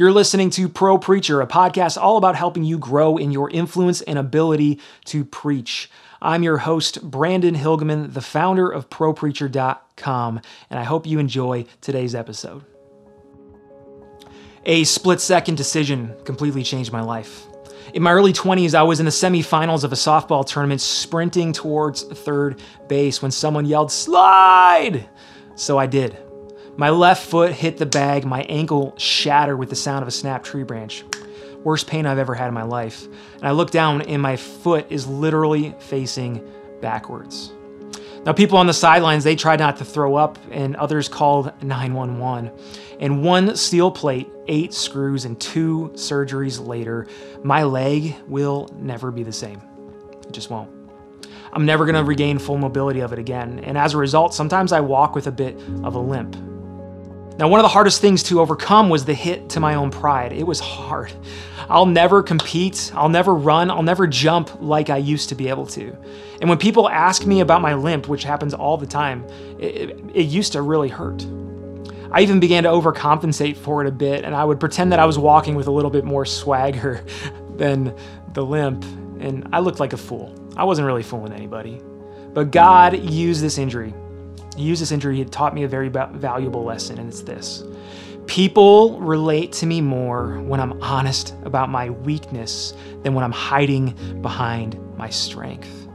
You're listening to Pro Preacher, a podcast all about helping you grow in your influence and ability to preach. I'm your host, Brandon Hilgemann, the founder of ProPreacher.com, and I hope you enjoy today's episode. A split second decision completely changed my life. In my early 20s, I was in the semifinals of a softball tournament sprinting towards third base when someone yelled, Slide! So I did. My left foot hit the bag, my ankle shattered with the sound of a snapped tree branch. Worst pain I've ever had in my life. And I look down and my foot is literally facing backwards. Now, people on the sidelines, they tried not to throw up, and others called 911. And one steel plate, eight screws, and two surgeries later, my leg will never be the same. It just won't. I'm never gonna regain full mobility of it again. And as a result, sometimes I walk with a bit of a limp. Now, one of the hardest things to overcome was the hit to my own pride. It was hard. I'll never compete, I'll never run, I'll never jump like I used to be able to. And when people ask me about my limp, which happens all the time, it, it used to really hurt. I even began to overcompensate for it a bit, and I would pretend that I was walking with a little bit more swagger than the limp, and I looked like a fool. I wasn't really fooling anybody. But God used this injury he used this injury, he taught me a very valuable lesson, and it's this People relate to me more when I'm honest about my weakness than when I'm hiding behind my strength.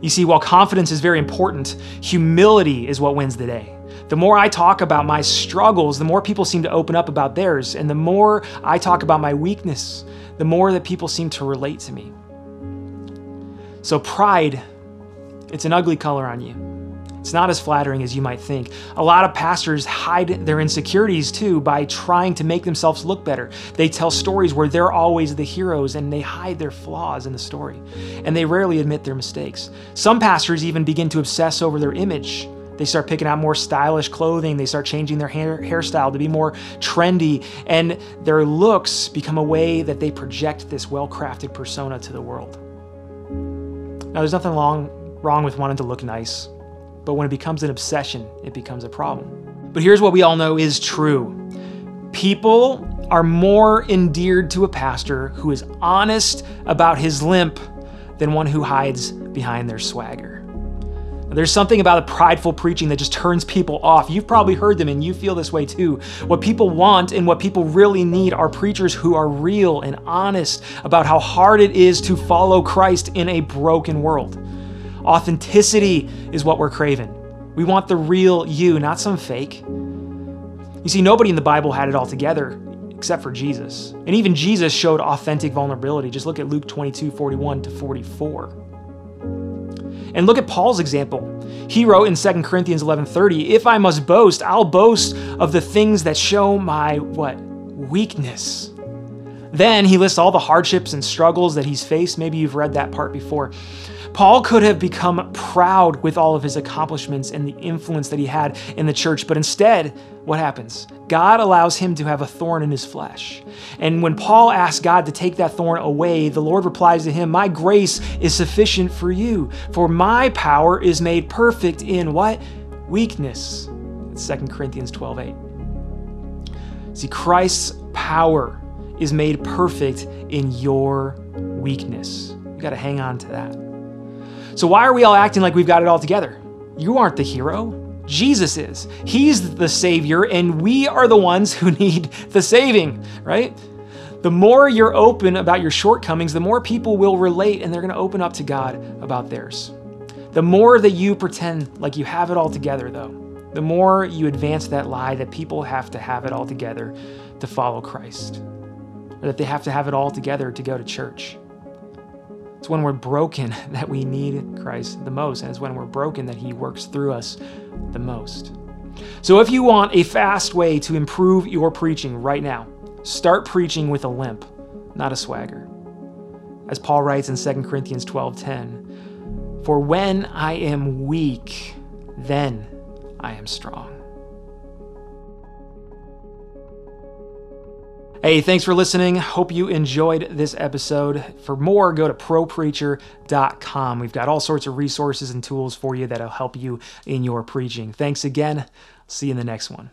You see, while confidence is very important, humility is what wins the day. The more I talk about my struggles, the more people seem to open up about theirs. And the more I talk about my weakness, the more that people seem to relate to me. So, pride, it's an ugly color on you. It's not as flattering as you might think. A lot of pastors hide their insecurities too by trying to make themselves look better. They tell stories where they're always the heroes and they hide their flaws in the story. And they rarely admit their mistakes. Some pastors even begin to obsess over their image. They start picking out more stylish clothing. They start changing their hair, hairstyle to be more trendy. And their looks become a way that they project this well crafted persona to the world. Now, there's nothing long, wrong with wanting to look nice. But when it becomes an obsession, it becomes a problem. But here's what we all know is true people are more endeared to a pastor who is honest about his limp than one who hides behind their swagger. There's something about a prideful preaching that just turns people off. You've probably heard them and you feel this way too. What people want and what people really need are preachers who are real and honest about how hard it is to follow Christ in a broken world. Authenticity is what we're craving. We want the real you, not some fake. You see, nobody in the Bible had it all together except for Jesus. And even Jesus showed authentic vulnerability. Just look at Luke 22 41 to 44. And look at Paul's example. He wrote in 2 Corinthians 11:30, "If I must boast, I'll boast of the things that show my what? weakness." Then he lists all the hardships and struggles that he's faced. Maybe you've read that part before. Paul could have become proud with all of his accomplishments and the influence that he had in the church, but instead, what happens? God allows him to have a thorn in his flesh. And when Paul asks God to take that thorn away, the Lord replies to him, My grace is sufficient for you, for my power is made perfect in what? Weakness. It's 2 Corinthians 12 8. See, Christ's power is made perfect in your weakness. You got to hang on to that. So, why are we all acting like we've got it all together? You aren't the hero. Jesus is. He's the Savior, and we are the ones who need the saving, right? The more you're open about your shortcomings, the more people will relate and they're going to open up to God about theirs. The more that you pretend like you have it all together, though, the more you advance that lie that people have to have it all together to follow Christ, or that they have to have it all together to go to church. It's when we're broken that we need Christ the most, and it's when we're broken that He works through us the most. So, if you want a fast way to improve your preaching right now, start preaching with a limp, not a swagger. As Paul writes in 2 Corinthians 12:10, "For when I am weak, then I am strong." Hey, thanks for listening. Hope you enjoyed this episode. For more, go to propreacher.com. We've got all sorts of resources and tools for you that'll help you in your preaching. Thanks again. See you in the next one.